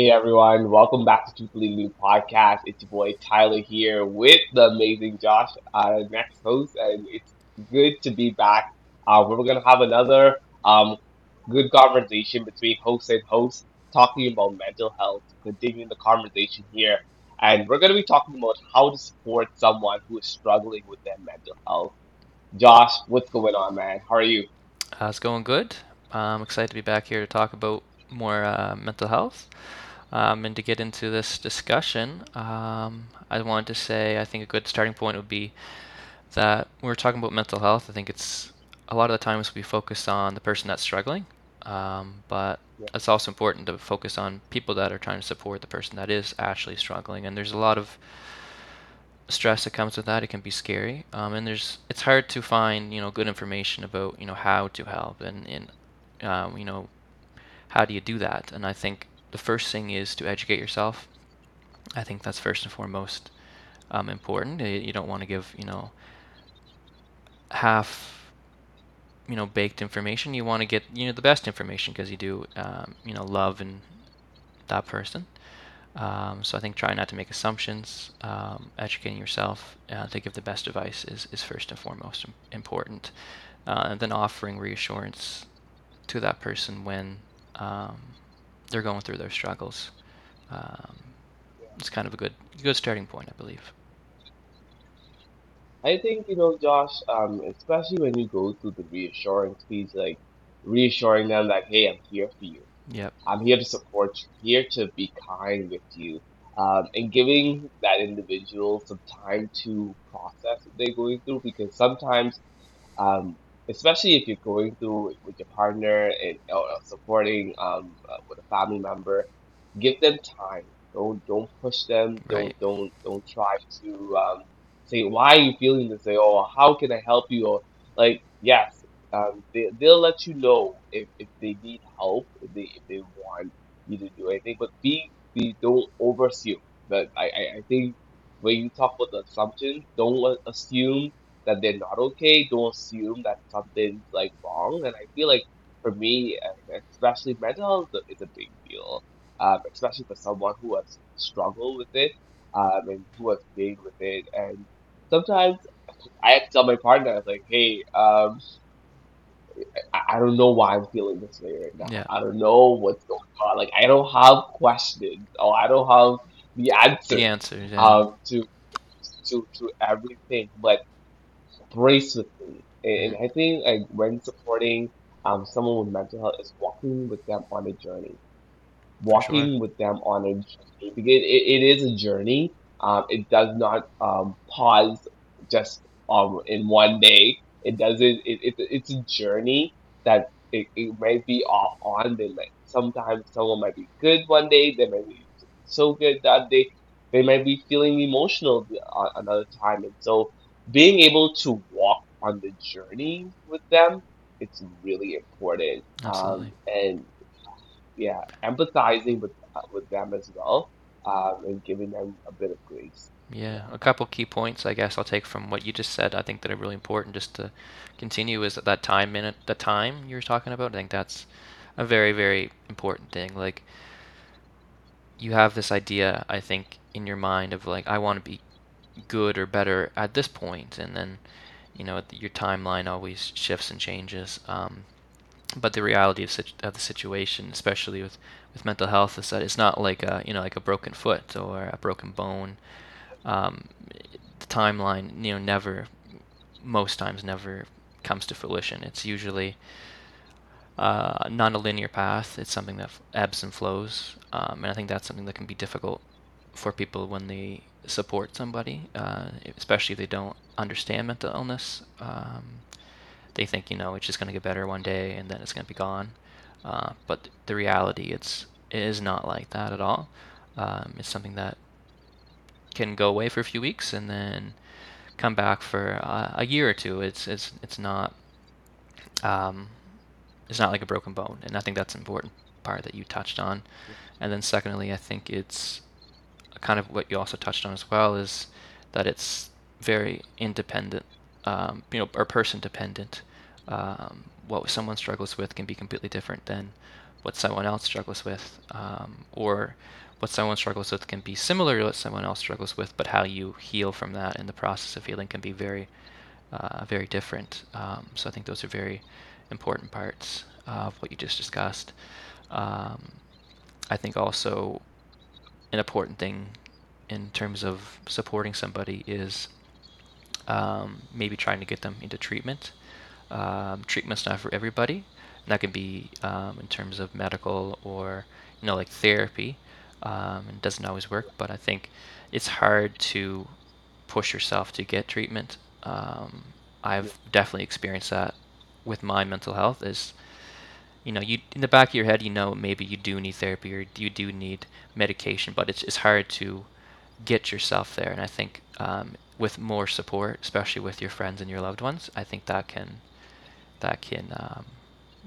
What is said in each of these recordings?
Hey everyone, welcome back to Leading Me podcast. It's your boy Tyler here with the amazing Josh, our next host, and it's good to be back. Uh, we're gonna have another um, good conversation between host and host, talking about mental health, continuing the conversation here, and we're gonna be talking about how to support someone who is struggling with their mental health. Josh, what's going on, man? How are you? Uh, it's going good. I'm excited to be back here to talk about more uh, mental health um, and to get into this discussion. Um, I wanted to say I think a good starting point would be that when we're talking about mental health, I think it's a lot of the times we focus on the person that's struggling, um, but Yeah, it's also important to focus on people that are trying to support the person that is actually struggling. And there's a lot of stress that comes with that. It can be scary, um, and there's it's hard to find you know good information about you know how to help and and um, you know how do you do that. And I think the first thing is to educate yourself. I think that's first and foremost um, important. You don't want to give you know half you know baked information. You want to get you know the best information because you do um, you know love and that person. Um, so I think try not to make assumptions. Um, educating yourself uh, to give the best advice is, is first and foremost important. Uh, and then offering reassurance to that person when um, they're going through their struggles. Um, it's kind of a good good starting point, I believe. I think, you know, Josh, um, especially when you go through the reassurance piece, like reassuring them that, hey, I'm here for you. Yep. I'm here to support you, here to be kind with you, um, and giving that individual some time to process what they're going through because sometimes, um, especially if you're going through it with your partner and or supporting um, uh, with a family member, give them time. Don't don't push them. Right. Don't don't don't try to um, say why are you feeling this way or how can I help you or like yes, um, they they'll let you know if, if they need help if they if they want you to do anything, but be be don't over assume. But I, I I think when you talk about the assumptions, don't assume that they're not okay. Don't assume that something's like wrong. And I feel like for me, especially mental health is a big deal um, especially for someone who has struggled with it um, and who has been with it. And sometimes I have to tell my partner, I was like, hey, um, I, don't know why I'm feeling this way right now. Yeah. I don't know what's going on. Like, I don't have questions or I don't have the The answers answers. Yeah. um, to, to, to everything, but brace with me. And, I think like when supporting um, someone with mental health is walking with them on a journey For sure. walking with them on a journey because it, it is a journey. Um, it does not um, pause just um, in one day. It doesn't. It, it, it's a journey that it, it might be off on. They like sometimes someone might be good one day. They might be so good that day. They might be feeling emotional uh, another time, and so being able to walk on the journey with them, it's really important. Um, Absolutely. and yeah, empathizing with uh, with them as well, um, and giving them a bit of grace. Yeah, a couple key points I guess I'll take from what you just said. I think that are really important just to continue is that, that time minute, the time you're talking about. I think that's a very, very important thing. Like you have this idea, I think, in your mind of like I want to be good or better at this point, and then you know your timeline always shifts and changes. Um, but the reality of, situ- of the situation, especially with, with mental health, is that it's not like a you know like a broken foot or a broken bone. Um, the timeline, you know, never most times never comes to fruition. It's usually uh, not a linear path. It's something that ebbs and flows, um, and I think that's something that can be difficult for people when they support somebody, uh, especially if they don't understand mental illness. Um, they think you know it's just going to get better one day and then it's going to be gone. Uh, but the reality, it's it is not like that at all. Um, it's something that can go away for a few weeks and then come back for uh, a year or two. It's it's it's not um, it's not like a broken bone, and I think that's an important part that you touched on. And then secondly, I think it's kind of what you also touched on as well is that it's very independent, um, you know, or person dependent. Um, what someone struggles with can be completely different than what someone else struggles with, um, or what someone struggles with can be similar to what someone else struggles with, but how you heal from that in the process of healing can be very, uh, very different. Um, so I think those are very important parts of what you just discussed. Um, I think also an important thing in terms of supporting somebody is um, maybe trying to get them into treatment. Um, treatment's not for everybody. And that can be um, in terms of medical or you know like therapy. Um, it doesn't always work, but I think it's hard to push yourself to get treatment. Um, I've definitely experienced that with my mental health. Is you know, you in the back of your head, you know, maybe you do need therapy or you do need medication, but it's it's hard to get yourself there. And I think um, with more support, especially with your friends and your loved ones, I think that can that can um,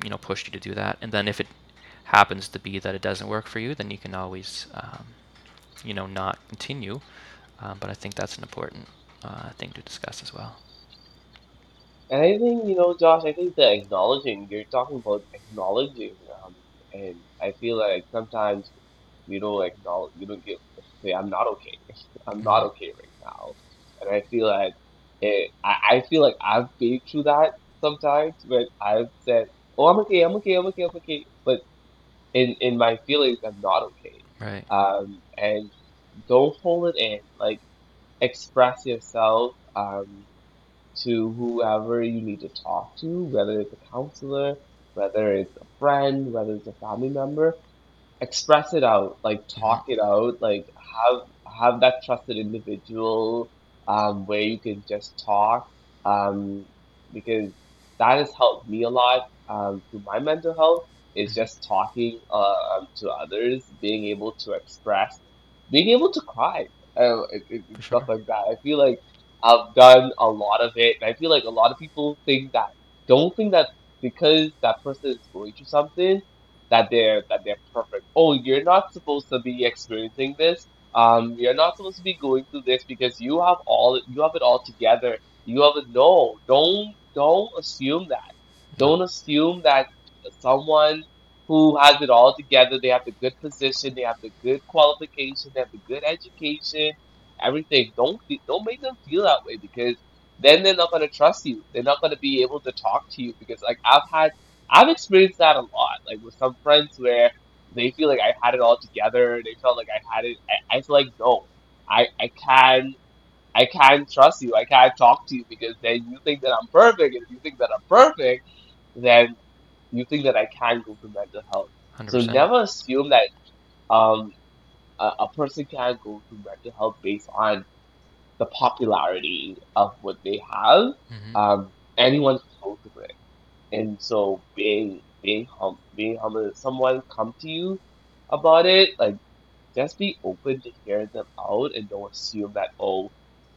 you know push you to do that. And then if it happens to be that it doesn't work for you, then you can always um, you know not continue. Um, but I think that's an important uh, thing to discuss as well. And I think, you know, Josh, I think the acknowledging, you're talking about acknowledging, um, and I feel like sometimes you don't acknowledge, you don't get, say, I'm not okay. I'm not okay right now. And I feel like it, I, I feel like I've been through that sometimes when I've said, oh, I'm okay, I'm okay, I'm okay, I'm okay. But in, in my feelings, I'm not okay. Right. Um, and don't hold it in. Like, express yourself. Um, to whoever you need to talk to, whether it's a counselor, whether it's a friend, whether it's a family member. Express it out, like talk it out, like have have that trusted individual um, where you can just talk um, because that has helped me a lot um, through my mental health is hmm just talking uh, um, to others, being able to express, being able to cry, uh, it, it, stuff sure. like that. I feel like I've done a lot of it. And I feel like a lot of people think that don't think that because that person is going through something that they're that they're perfect. Oh, you're not supposed to be experiencing this. Um, you're not supposed to be going through this because you have all you have it all together. You have it. No, don't don't assume that. Don't assume that someone who has it all together, they have the good position, they have the good qualification, they have the good education, everything. Don't don't make them feel that way because then they're not gonna trust you. They're not gonna be able to talk to you because like I've had I've experienced that a lot. Like with some friends where they feel like I had it all together, they felt like I had it. I, I feel like no, I I can I can't trust you. I can't talk to you because then you think that I'm perfect, and if you think that I'm perfect, then you think that I can go through mental health. So 100%. never assume that um a, a person can go to mental health based on the popularity of what they have. hmm Um, anyone can go through it. And so being being hum being humble someone come to you about it, like just be open to hear them out and don't assume that oh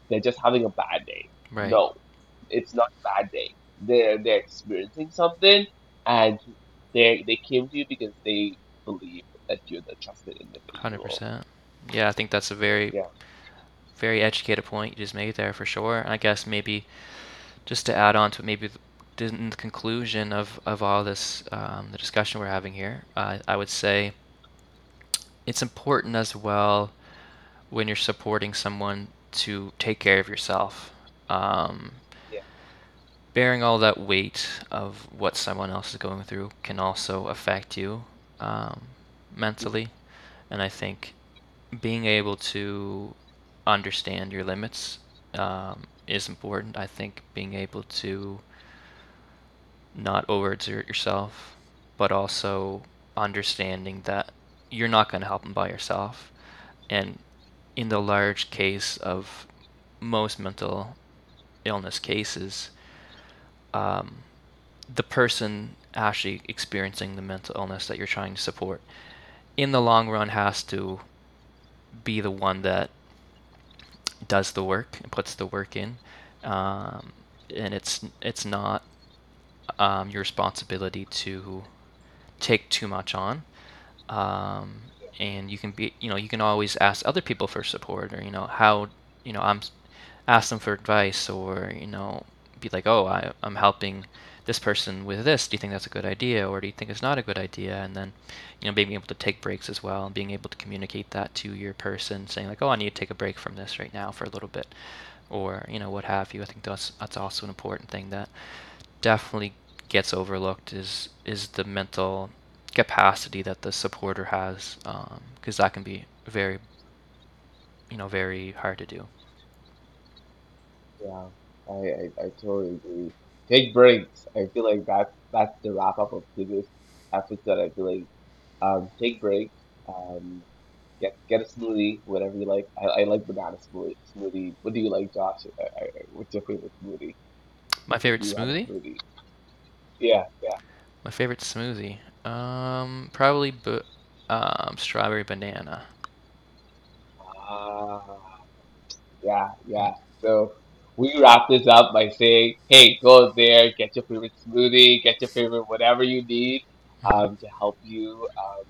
they're just having a bad day. Right. No, it's not a bad day. They're they're experiencing something and they they came to you because they believe that you're the trusted individual. 100%. Yeah, I think that's a very, Yeah. very educated point you just made there for sure. And I guess maybe just to add on to maybe the, in the conclusion of, of all this, um, the discussion we're having here, uh, I would say it's important as well when you're supporting someone to take care of yourself. Um, Yeah. bearing all that weight of what someone else is going through can also affect you um, mentally. And I think being able to understand your limits um, is important. I think being able to not overexert yourself, but also understanding that you're not going to help them by yourself. And in the large case of most mental illness cases, um, the person actually experiencing the mental illness that you're trying to support in the long run has to be the one that does the work and puts the work in. Um, and it's it's not um, your responsibility to take too much on. Um, and you can be you know you can always ask other people for support or you know how you know I'm ask them for advice or you know be like oh I, I'm helping this person with this. Do you think that's a good idea, or do you think it's not a good idea? And then, you know, being able to take breaks as well, and being able to communicate that to your person, saying like, oh, I need to take a break from this right now for a little bit, or you know, what have you. I think that's that's also an important thing that definitely gets overlooked is is the mental capacity that the supporter has, because um, that can be very, you know, very hard to do. Yeah, I, I, I totally agree. Take breaks. I feel like that's that's the wrap up of today's episode. I feel like um, take breaks. Um, get get a smoothie, whatever you like. I, I like banana smoothie. Smoothie. What do you like, Josh? I, I, what's your favorite smoothie? My favorite smoothie? smoothie? Yeah, yeah. My favorite smoothie. Um, probably bu- um, strawberry banana. Ah, yeah, yeah. So we wrap this up by saying, hey, go there, get your favorite smoothie, get your favorite whatever you need um, to help you. Um,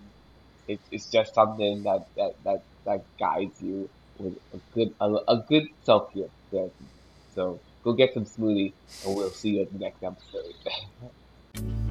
it's it's just something that that that that guides you with a good a, a good self care therapy. So go get some smoothie, and we'll see you at the next episode.